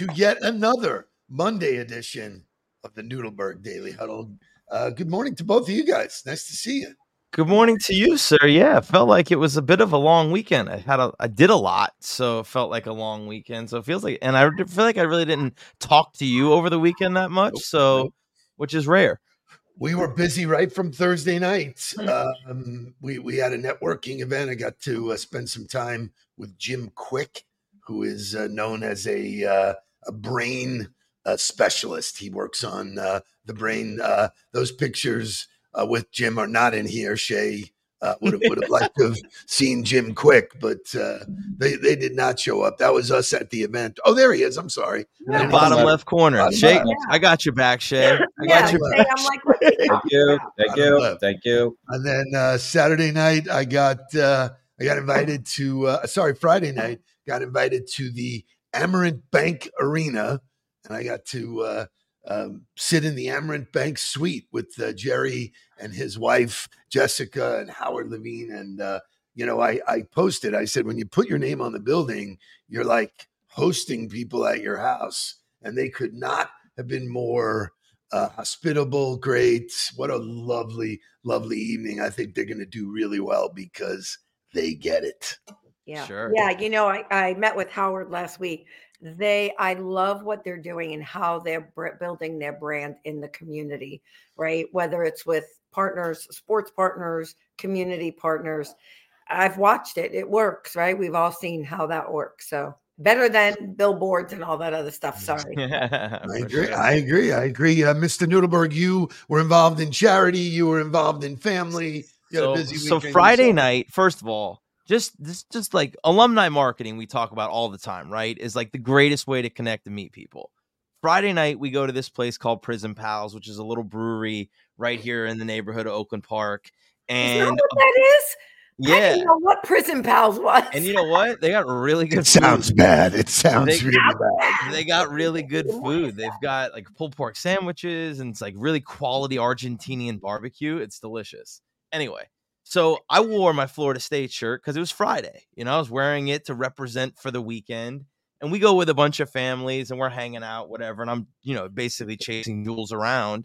to yet another Monday edition of the Nudelberg Daily Huddle. Uh, good morning to both of you guys. Nice to see you. Good morning to you, sir. Yeah, it felt like it was a bit of a long weekend. I had a, I did a lot, so it felt like a long weekend. So it feels like, and I feel like I really didn't talk to you over the weekend that much. So, which is rare. We were busy right from Thursday night. Um, we we had a networking event. I got to uh, spend some time with Jim Kwik, who is uh, known as a uh, a brain uh, specialist. He works on uh, the brain. Uh, those pictures with Jim are not in here. Shay uh, would have would have liked to have seen Jim Kwik, but uh, they they did not show up. That was us at the event. Oh, there he is. I'm sorry. Yeah. Bottom left corner. Bottom Shay, left. I got your back, Shay. I got your back. I'm like, thank you, thank you, thank you. And then uh, Saturday night, I got uh, I got invited to. Uh, sorry, Friday night, got invited to the Amerant Bank Arena, and I got to uh, um, sit in the Amerant Bank suite with uh, Jerry and his wife Jessica and Howard Levine. And uh, you know, I I posted. I said, when you put your name on the building, you're like hosting people at your house, and they could not have been more uh, hospitable. Great. What a lovely, lovely evening. I think they're going to do really well because they get it. Yeah. Sure. Yeah. You know, I, I met with Howard last week they i love what they're doing and how they're building their brand in the community right whether it's with partners sports partners community partners i've watched it it works right we've all seen how that works so better than billboards and all that other stuff sorry i agree sure. i agree i agree uh, mr Nudelberg you were involved in charity you were involved in family so, so friday night first of all just this just like alumni marketing we talk about all the time right is like the greatest way to connect and meet people friday night we go to this place called prison pals which is a little brewery right here in the neighborhood of oakland park and is that, that is yeah. I didn't know what Prison Pals was. And you know what? They got really good. It food. sounds bad. It sounds they, really bad. They got really good food. They've got like pulled pork sandwiches and it's like really quality Argentinian barbecue. It's delicious. Anyway, so I wore my Florida State shirt because it was Friday. You know, I was wearing it to represent for the weekend. And we go with a bunch of families and we're hanging out, whatever. And I'm, you know, basically chasing Jules around.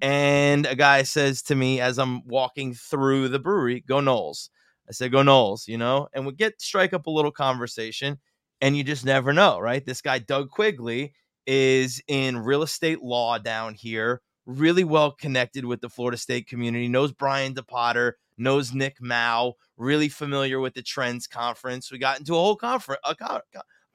And a guy says to me as I'm walking through the brewery, go Noles. I said, go Noles, you know, and we get strike up a little conversation. And you just never know, right? This guy, Doug Quigley, is in real estate law down here, really well connected with the Florida State community, knows Brian DePotter, knows Nick Mao, really familiar with the Trends Conference. We got into a whole conference, a co-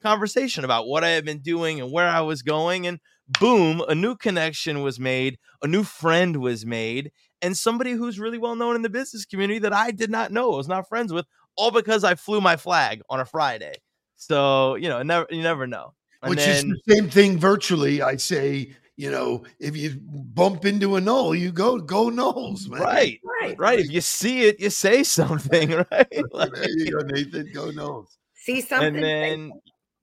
conversation about what I had been doing and where I was going, and boom, a new connection was made, a new friend was made, and somebody who's really well known in the business community that I did not know, I was not friends with, all because I flew my flag on a Friday. So you know, never you never know. And Which then, is the same thing virtually. I say you know, if you bump into a Nole, you go go Noles, man. Right, right, right. If you see it, you say something, right? Like, there you go, Nathan. Go Noles. See something. And then,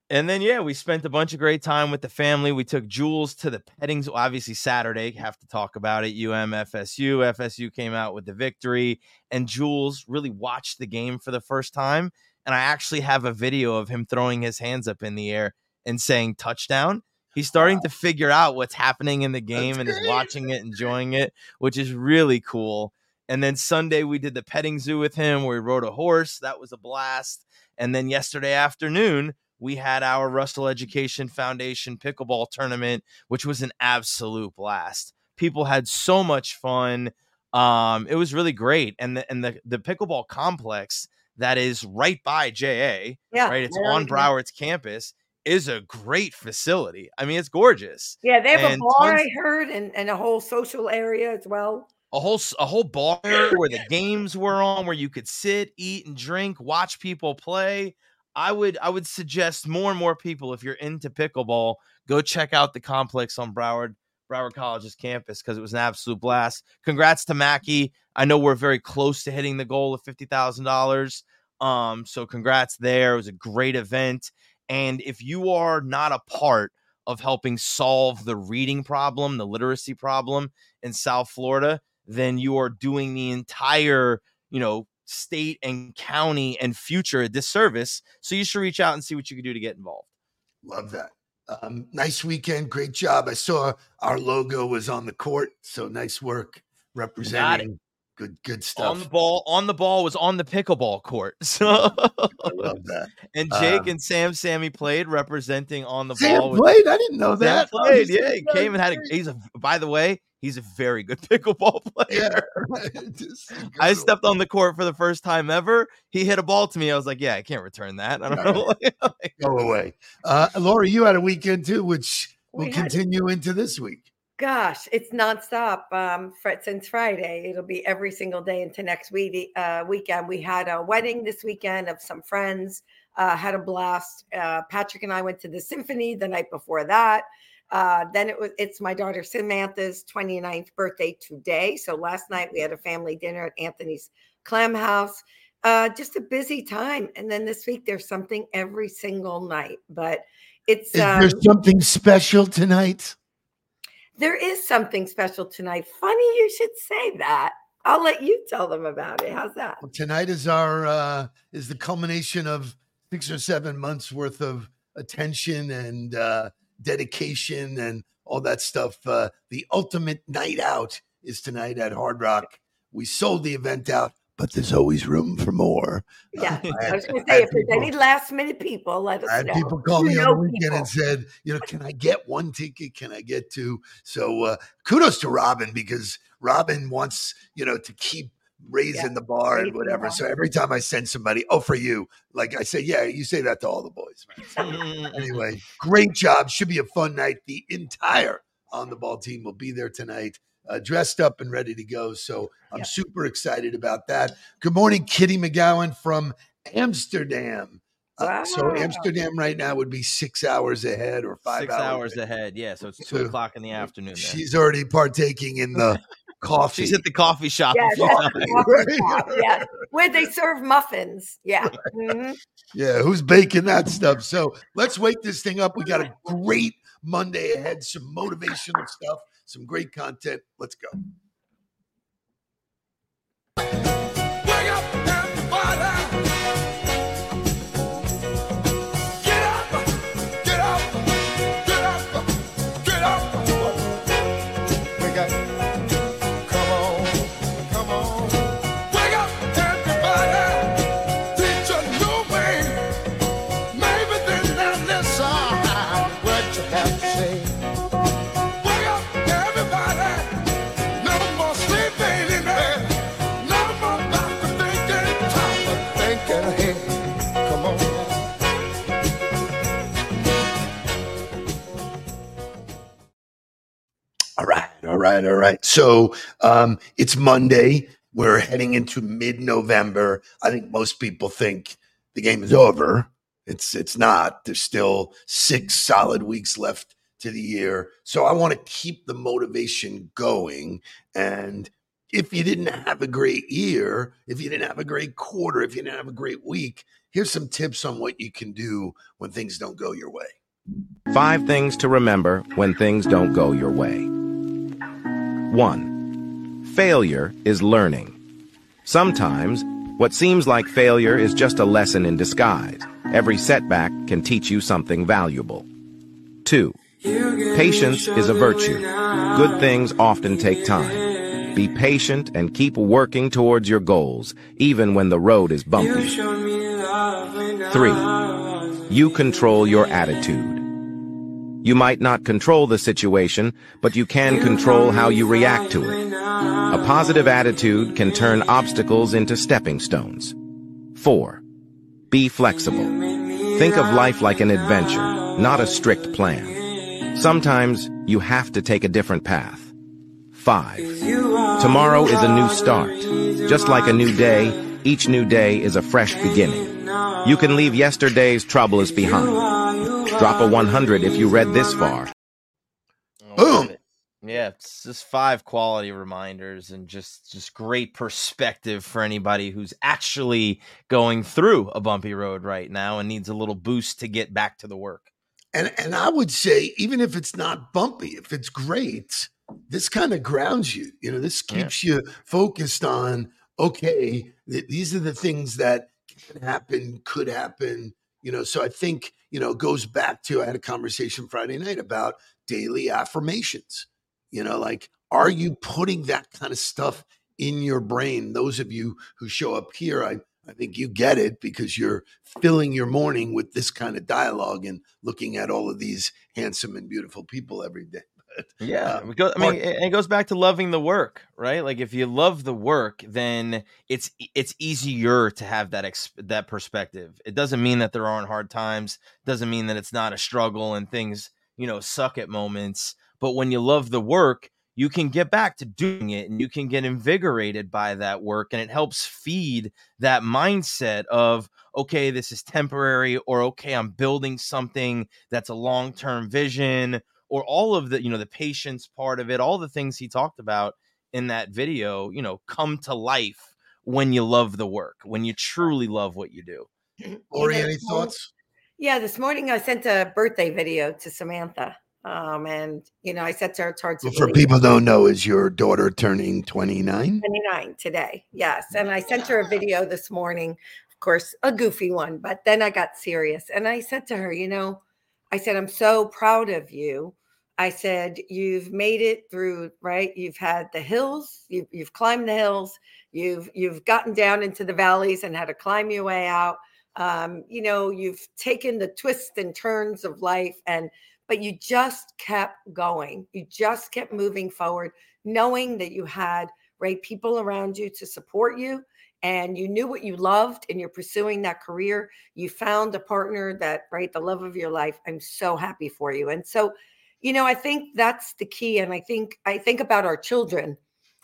and then, yeah, we spent a bunch of great time with the family. We took Jules to the pettings. Obviously, Saturday, have to talk about it. UM FSU. FSU came out with the victory, and Jules really watched the game for the first time. And I actually have a video of him throwing his hands up in the air and saying touchdown He's starting wow. to figure out what's happening in the game That's and great. is watching it, enjoying it, which is really cool. And then Sunday we did the petting zoo with him where he rode a horse. That was a blast. And then yesterday afternoon, we had our Russell Education Foundation pickleball tournament, which was an absolute blast. People had so much fun. Um, it was really great. And the and the, the pickleball complex that is right by JA, yeah, right? It's on Broward's campus is a great facility. I mean, it's gorgeous. Yeah, they have and a bar I heard, and, and a whole social area as well. A whole a whole bar where the games were on, where you could sit, eat, and drink, watch people play. I would I would suggest more and more people, if you're into pickleball, go check out the complex on Broward Broward College's campus because it was an absolute blast. Congrats to Mackey. I know we're very close to hitting the goal of fifty thousand dollars. Um, so congrats there. It was a great event. And if you are not a part of helping solve the reading problem, the literacy problem in South Florida, then you are doing the entire, you know, state and county and future a disservice. So you should reach out and see what you can do to get involved. Love that. Um, nice weekend, great job. I saw our logo was on the court, so nice work representing. Good, good stuff. On the ball, on the ball was on the pickleball court. So I love that. and Jake Um, and Sam Sammy played representing on the Sam ball. with- played. I didn't know that. Oh, played, yeah. He came and had a. He's a. By the way, he's a very good pickleball player. Yeah. I incredible. stepped on the court for the first time ever. He hit a ball to me. I was like, "Yeah, I can't return that." I don't know. Go away. Uh, Laura, you had a weekend too, which will We had- continue into this week. Gosh, it's nonstop um, for, since Friday. It'll be every single day into next week. Uh, weekend. We had a wedding this weekend of some friends. Uh, had a blast. Uh, Patrick and I went to the symphony the night before that. Uh, then it was it's my daughter Samantha's 29th birthday today. So last night we had a family dinner at Anthony's Clam House. Uh, just a busy time. And then this week there's something every single night. But it's um, there something special tonight? There is something special tonight. Funny you should say that. I'll let you tell them about it. How's that? Well, tonight is our uh, is the culmination of six or seven months worth of attention and uh, dedication and all that stuff. Uh, the ultimate night out is tonight at Hard Rock. We sold the event out, but there's always room for more. Yeah, I I was going to say if there's any last minute people, let us I had know. people call me on the weekend people. and said, you know, can I get one ticket? Can I get two? So uh, kudos to Robin because Robin wants, you know, to keep raising the bar and whatever. So every time I send somebody, oh, for you, like I say, yeah, you say that to all the boys. So anyway, great job. Should be a fun night. The entire on the ball team will be there tonight, uh, dressed up and ready to go. So I'm Yeah. super excited about that. Good morning, Kitty McGowan from Amsterdam. Uh, so Amsterdam right now would be six hours ahead or five Six hours. hours ahead. Yeah, so it's two So, o'clock in the afternoon. There. She's already partaking in the coffee. She's at the coffee shop. Yeah, a few that's times. the coffee shop, yeah, where they serve muffins. Yeah. Mhm. Yeah, who's baking that stuff? So let's wake this thing up. We got a great Monday ahead, some motivational stuff, some great content. Let's go. Right, all right. So um, it's Monday. We're heading into mid-November. I think most people think the game is over. It's it's not. There's still six solid weeks left to the year. So I want to keep the motivation going. And if you didn't have a great year, if you didn't have a great quarter, if you didn't have a great week, here's some tips on what you can do when things don't go your way. Five things to remember when things don't go your way. 1. Failure is learning. Sometimes, what seems like failure is just a lesson in disguise. Every setback can teach you something valuable. 2. Patience is a virtue. Good things often take time. Be patient and keep working towards your goals, even when the road is bumpy. 3. You control your attitude. You might not control the situation, but you can control how you react to it. A positive attitude can turn obstacles into stepping stones. 4. Be flexible. Think of life like an adventure, not a strict plan. Sometimes you have to take a different path. 5. Tomorrow is a new start. Just like a new day, each new day is a fresh beginning. You can leave yesterday's troubles behind. Drop a 100 if you read this far. Oh, I Boom. Yeah, it's just five quality reminders and just just great perspective for anybody who's actually going through a bumpy road right now and needs a little boost to get back to the work. And and I would say even if it's not bumpy, if it's great, this kind of grounds you. You know, this Yeah. keeps you focused on okay, th- these are the things that can happen, could happen. You know, so I think you know, goes back to I had a conversation Friday night about daily affirmations. You know, like, are you putting that kind of stuff in your brain? Those of you who show up here, I, I think you get it because you're filling your morning with this kind of dialogue and looking at all of these handsome and beautiful people every day. Yeah, Um, go- I mean, it, it goes back to loving the work, right? Like if you love the work, then it's it's easier to have that ex- that perspective. It doesn't mean that there aren't hard times. Doesn't mean that it's not a struggle and things you know suck at moments. But when you love the work, you can get back to doing it, and you can get invigorated by that work, and it helps feed that mindset of okay, this is temporary, or okay, I'm building something that's a long term vision or all of the you know the patience part of it all the things he talked about in that video you know come to life when you love the work when you truly love what you do Ori, know, any thoughts? Yeah, this morning I sent a birthday video to Samantha. Um, and you know, I said to her, it's hard to Well, for people don't know, is your daughter turning 29? 29 today. Yes. And I sent her a video this morning, of course, a goofy one, but then I got serious and I said to her, you know, I said, I'm so proud of you. I said, you've made it through, right? You've had the hills, you've, you've climbed the hills, you've, you've gotten down into the valleys and had to climb your way out. Um, you know, you've taken the twists and turns of life and, but you just kept going. You just kept moving forward, knowing that you had right people around you to support you and you knew what you loved and you're pursuing that career you found a partner that right the love of your life i'm so happy for you and so you know i think that's the key and i think i think about our children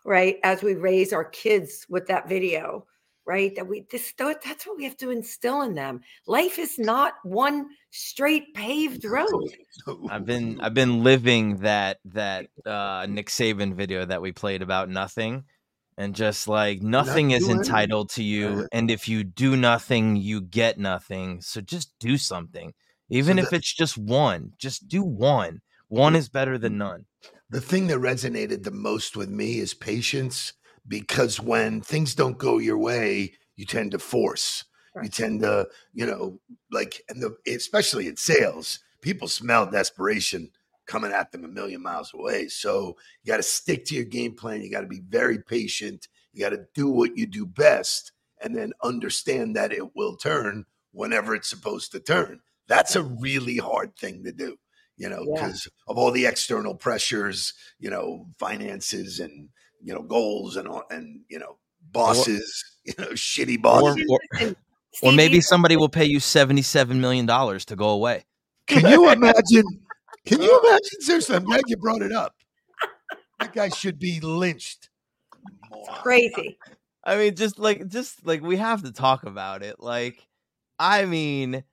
right as we raise our kids with that video right that we this that's what we have to instill in them. Life is not one straight paved road. I've been i've been living that that uh nick saban video that we played about nothing and just like nothing is doing entitled to you and if you do nothing you get nothing so just do something even if the- it's just one just do one one is better than none the thing that resonated the most with me is patience because when things don't go your way, you tend to force. You tend to, you know, like, and the, especially in sales, people smell desperation coming at them a million miles away. So you got to stick to your game plan. You got to be very patient. You got to do what you do best and then understand that it will turn whenever it's supposed to turn. That's a really hard thing to do you know, Yeah. because of all the external pressures, you know, finances and you know goals and and you know bosses, you know, shitty or, bosses. or, Listen, or maybe somebody will pay you 77 million dollars to go away Can you imagine? Can you imagine? Seriously, I'm glad you brought it up. That guy should be lynched. Moron. crazy I mean, just like just like we have to talk about it. Like, I mean,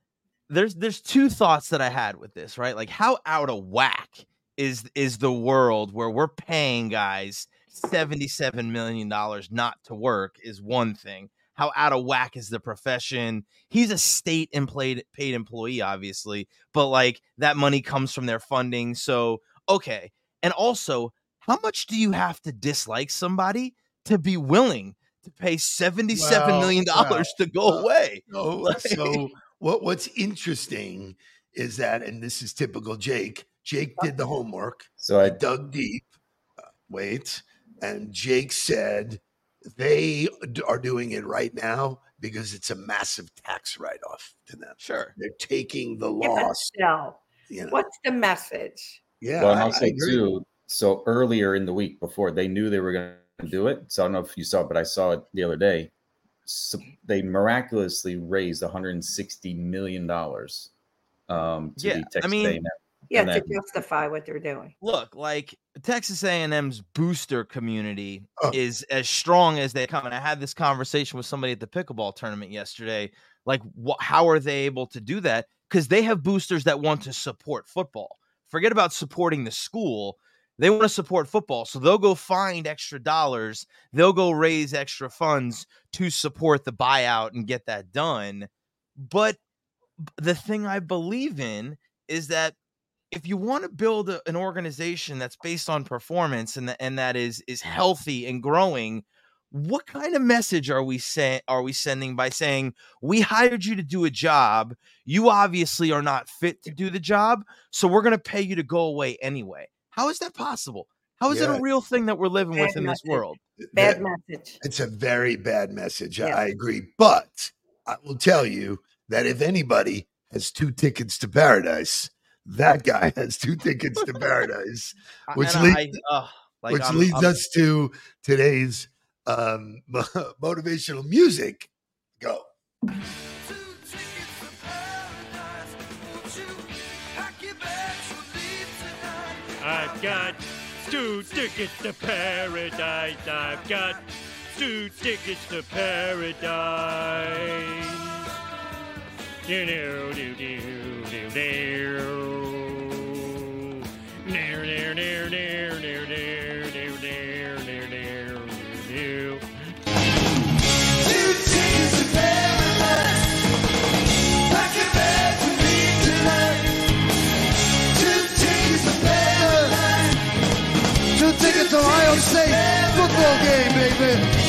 there's there's two thoughts that I had with this, right? Like, how out of whack is is the world where we're paying guys seventy seven million dollars not to work is one thing. How out of whack is the profession? He's a state employed paid employee, obviously, but like that money comes from their funding. So okay, and also, how much do you have to dislike somebody to be willing to pay seventy-seven Well, million dollars to go away? So, Like- so what? What's interesting is that, and this is typical Jake. Jake did the homework. So I I dug deep. Uh, wait, and Jake said they are doing it right now because it's a massive tax write-off to them. Sure. They're taking the loss. still, You know, what's the message yeah. well, and I- I also agree. too. So earlier in the week before they knew they were going to do it. So I don't know if you saw, it, but I saw it the other day. So they miraculously raised 160 million dollars um, to Yeah, the I mean- A&M. yeah And to then- justify what they're doing Look, like Texas A&M's booster community Oh. is as strong as they come. And I had this conversation with somebody at the pickleball tournament yesterday. Like, wh- how are they able to do that? Because they have boosters that want to support football. Forget about supporting the school. They want to support football. So they'll go find extra dollars. They'll go raise extra funds to support the buyout and get that done. But the thing I believe in is that if you want to build a, an organization that's based on performance and that, and that is is healthy and growing, what kind of message are we saying are we sending by saying we hired you to do a job you obviously are not fit to do the job so we're going to pay you to go away anyway how is that possible how is it a real thing that we're living with Bad in this world Bad That- message. It's a very bad message. I- Yeah. I agree. But I will tell you that if anybody has two tickets to paradise, that guy has two tickets to paradise, Which and leads- I, ugh, like, which I'm- leads I'm- us to today's um, motivational music. Go. I've got two tickets to paradise. I've got two tickets to paradise. Do do do do do do. Game, baby.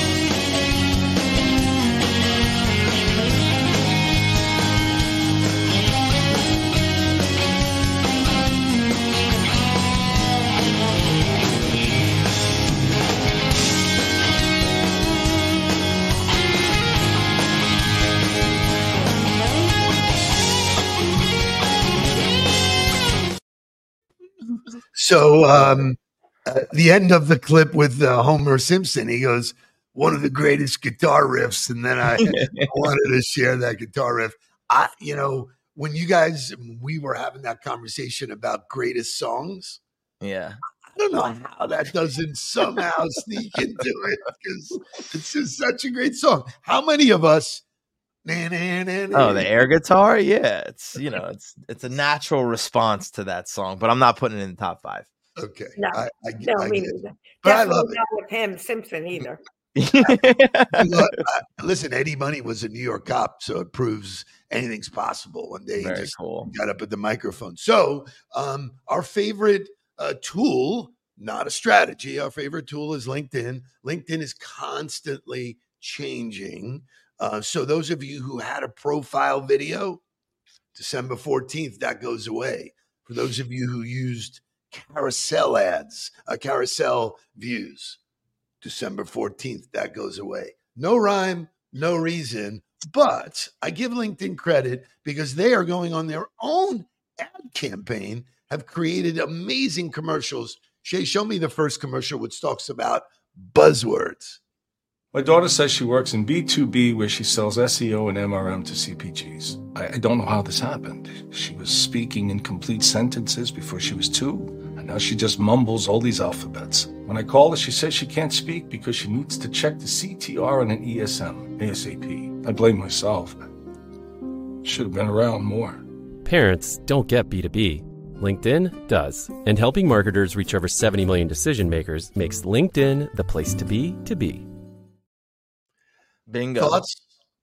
So um, uh, the end of the clip with uh, Homer Simpson, he goes, "One of the greatest guitar riffs," and then I wanted to share that guitar riff. I, you know, when you guys we were having that conversation about greatest songs, yeah I don't know how that doesn't somehow sneak into it because it's just such a great song. How many of us? Nah, nah, nah, nah, oh the air guitar yeah it's you know it's it's a natural response to that song but i'm not putting it in the top five Okay, No, I, I, No, I me get neither. But I Definitely love it. not with him, Simpson either. Look, listen, Eddie Money was a New York cop, so it proves anything's possible. One day he very just cool got up at the microphone. So, um, our favorite uh, tool, not a strategy, our favorite tool is LinkedIn. LinkedIn is constantly changing. Uh, so, those of you who had a profile video, December 14th, that goes away. For those of you who used carousel ads, uh, carousel views, December 14th, that goes away. No rhyme, no reason. But I give LinkedIn credit because they are going on their own ad campaign, have created amazing commercials. Shay, show me the first commercial which talks about buzzwords. My daughter says she works in B2B where she sells SEO and MRM to CPGs. I, I don't know how this happened. She was speaking in complete sentences before she was two, and now she just mumbles all these alphabets. When I call her, she says she can't speak because she needs to check the CTR on an ESM ASAP. I blame myself. Should have been around more. Parents don't get B2B. LinkedIn does. And helping marketers reach over 70 million decision makers makes LinkedIn the place to be to be. Bingo Thoughts?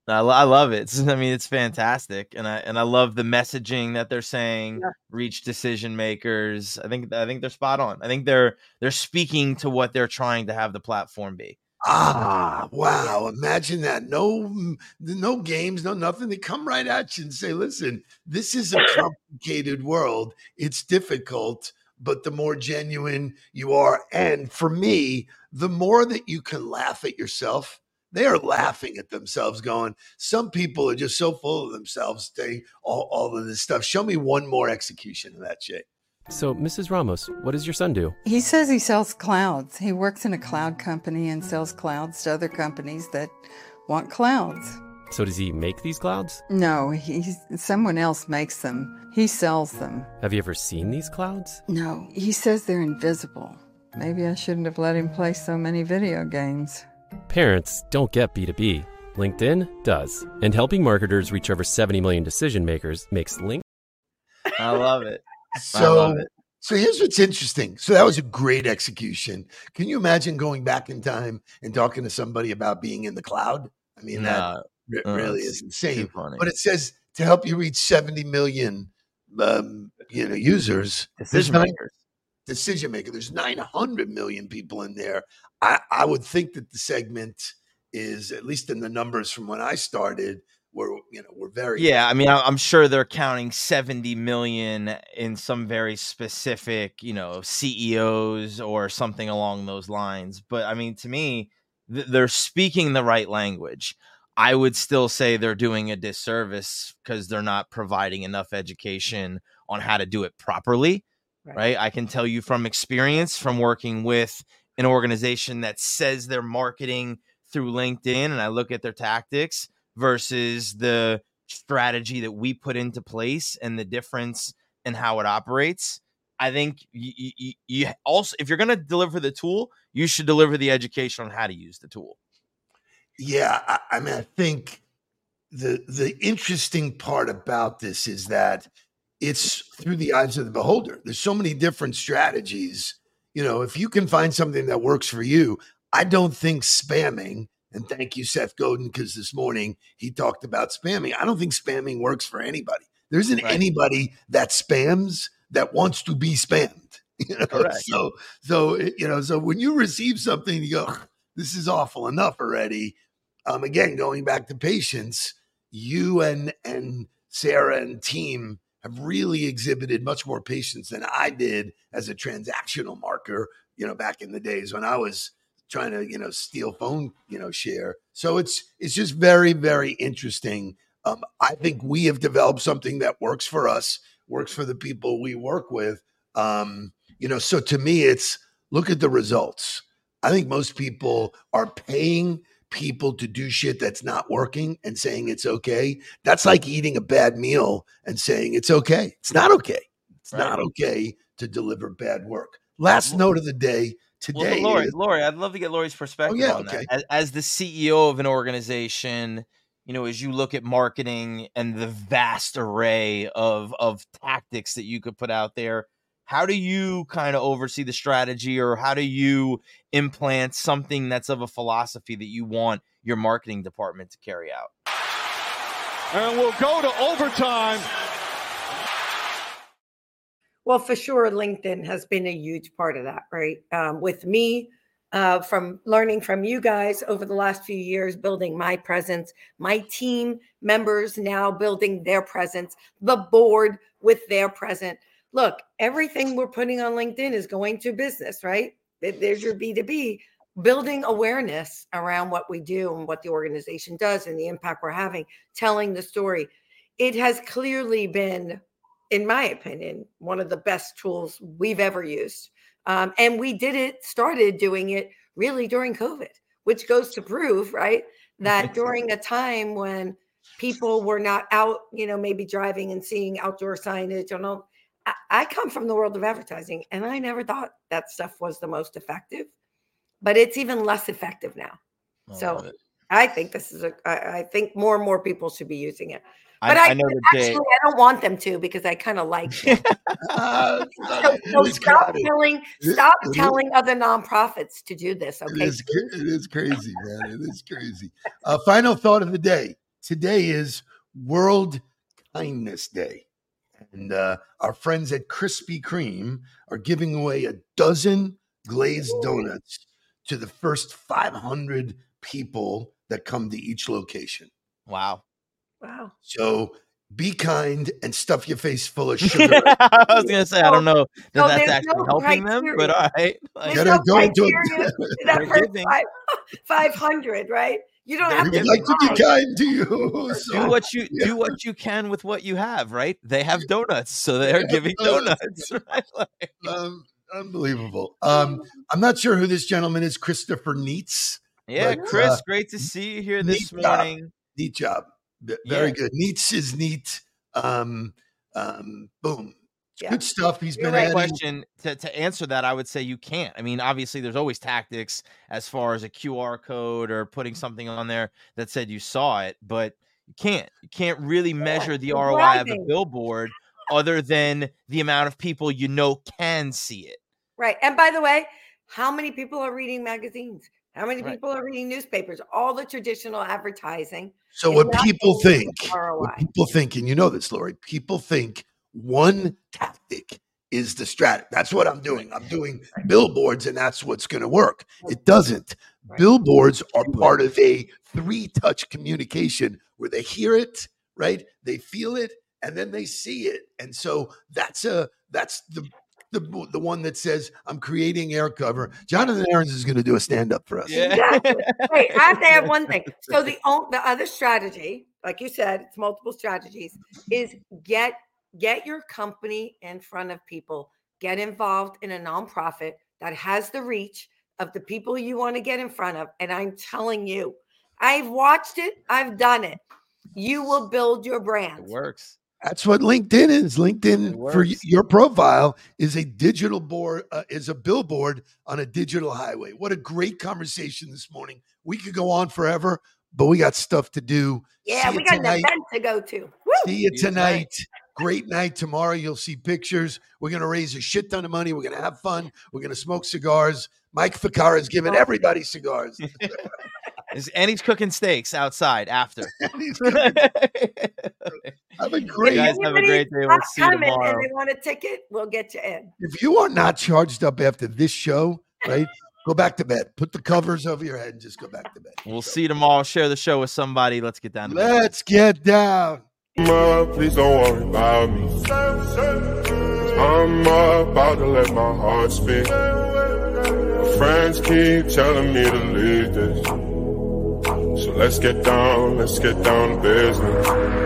I, I love it. I mean, it's fantastic, and I and I love the messaging that they're saying. Yeah. Reach decision makers. I think I think they're spot on. I think they're they're speaking to what they're trying to have the platform be. Ah, wow. Imagine that. No, no games, no nothing. They come right at you and say, listen, this is a complicated world. It's difficult, but the more genuine you are. And for me, the more that you can laugh at yourself, they are laughing at themselves, going, some people are just so full of themselves saying all, all of this stuff. Show me one more execution of that shit. So, Mrs. Ramos, what does your son do? He says he sells clouds. He works in a cloud company and sells clouds to other companies that want clouds. So, does he make these clouds? No, he's someone else makes them. He sells them. Have you ever seen these clouds? No, he says they're invisible. Maybe I shouldn't have let him play so many video games. Parents don't get B2B. LinkedIn does. And helping marketers reach over 70 million decision makers makes LinkedIn. I love it. I So, love it. so here's what's interesting. So that was a great execution. Can you imagine going back in time and talking to somebody about being in the cloud? I mean, that Nah, uh, really is too insane. But it says to help you reach 70 million, um, you know, users. Decision makers. Decision maker. There's 900 million people in there. I, I would think that the segment is at least in the numbers from when I started. We're you know we're very Yeah, I mean, I'm sure they're counting 70 million in some very specific, you know, CEOs or something along those lines. But I mean, to me, th- they're speaking the right language. I would still say they're doing a disservice because they're not providing enough education on how to do it properly. Right. Right. I can tell you from experience from working with an organization that says they're marketing through LinkedIn and I look at their tactics versus the strategy that we put into place and the difference in how it operates. I think you, you, you also, if you're going to deliver the tool, you should deliver the education on how to use the tool. Yeah, I, I mean, I think the the interesting part about this is that it's through the eyes of the beholder. There's so many different strategies. You know, if you can find something that works for you, I don't think spamming. And thank you, Seth Godin, because this morning he talked about spamming. I don't think spamming works for anybody. There isn't Right. anybody that spams that wants to be spammed. You know? Correct. So, so you know, so when you receive something, you go, "This is awful enough already." Um, again, going back to patience, you and and Sarah and team have really exhibited much more patience than I did as a transactional marker. You know, back in the days when I was trying to you know steal phone you know share. So it's it's just very very interesting. Um, I think we have developed something that works for us, works for the people we work with. Um, you know, so to me, it's look at the results. I think most people are paying people to do shit that's not working and saying it's okay. That's like eating a bad meal and saying it's okay. It's not okay. It's not okay to deliver bad work. Last note of the day today. but Lori, is- Lori, I'd love to get Lori's oh, perspective yeah, on okay. that. As, as the CEO of an organization, you know, as you look at marketing and the vast array of of tactics that you could put out there, how do you kind of oversee the strategy, or how do you implant something that's of a philosophy that you want your marketing department to carry out? And we'll go to overtime. Well, for sure, LinkedIn has been a huge part of that, right? Um, with me, uh, from learning from you guys over the last few years, building my presence, my team members now building their presence, the board with their present. Look, everything we're putting on LinkedIn is going to business, right? There's your B2B, building awareness around what we do and what the organization does and the impact we're having, telling the story. It has clearly been in my opinion, one of the best tools we've ever used. Um, and we did it, started doing it really during COVID, which goes to prove, right, that during a time when people were not out, you know, maybe driving and seeing outdoor signage and all. I, I come from the world of advertising and I never thought that stuff was the most effective, but it's even less effective now. I So. I think this is a, I, I think more and more people should be using it. But I, I that actually, I don't want them to because I kind of like them. Ah, So, so stop crowded. telling stop it is- telling other nonprofits to do this. Okay. is, cra- it is crazy, man. It is crazy. Uh, final thought of the day. Today is World Kindness Day. And uh, our friends at Krispy Kreme are giving away a dozen glazed donuts to the first 500 people that come to each location. Wow. Wow. So be kind and stuff your face full of sugar. I was gonna say I don't know that No, that's actually no helping them, but all right. Like, There's no go into criteria it. to that first five, 500, right? You don't have to be like to be kind. kind to you. So, do what you yeah. do what you can with what you have, right? They have donuts, so they are have giving donuts. donuts. Right? Like, um, unbelievable. Um, I'm not sure who this gentleman is, Christopher Neitz. yeah, But, Chris, uh, great to see you here this neat job. morning. Neat job. V- Very Yeah. good. Neitz is neat. Um, um, boom. Yeah. Good stuff. He's You're been right. adding. Question to, to answer that, I would say you can't. I mean, obviously, there's always tactics as far as a QR code or putting mm-hmm. something on there that said you saw it, but you can't. You can't really measure the you're ROI of a billboard other than the amount of people you know can see it. Right. And by the way, how many people are reading magazines? How many Right. people are reading newspapers? All the traditional advertising. So what people think, ROI. what people think, and you know this, Lori, people think one tactic is the strat. That's what I'm doing. I'm doing billboards, and that's what's going to work. It doesn't. Billboards are part of a three touch communication where they hear it, right? They feel it, and then they see it. And so that's a that's the the, the one that says I'm creating air cover. Jonathan Aarons is going to do a stand up for us. Exactly. Wait, I have to add one thing. So the o- the other strategy, like you said, it's multiple strategies, is get get your company in front of people. Get involved in a nonprofit that has the reach of the people you want to get in front of. And I'm telling you, I've watched it, I've done it. You will build your It brand. works. That's what LinkedIn is. LinkedIn for your profile is a digital board, uh, is a billboard on a digital highway. What a great conversation this morning. We could go on forever, but we got stuff to do. Yeah, See we you got an tonight. event to go to. Woo! See you See you tonight. Tonight. Great night tomorrow. You'll see pictures. We're going to raise a shit ton of money. We're going to have fun. We're going to smoke cigars. Mike Ficara is giving everybody cigars. Is- And he's cooking steaks outside after. He's gonna have a You great. guys have a great day. We'll see you tomorrow. And they want a ticket, we'll get you in. If you are not charged up after this show, right, go back to bed. Put the covers over your head and just go back to bed. We'll see you tomorrow. Share the show with somebody. Let's get down to. Let's get down. Ma, please don't worry about me. I'm about to let my heart speak. My friends keep telling me to leave this. So let's get down, let's get down to business.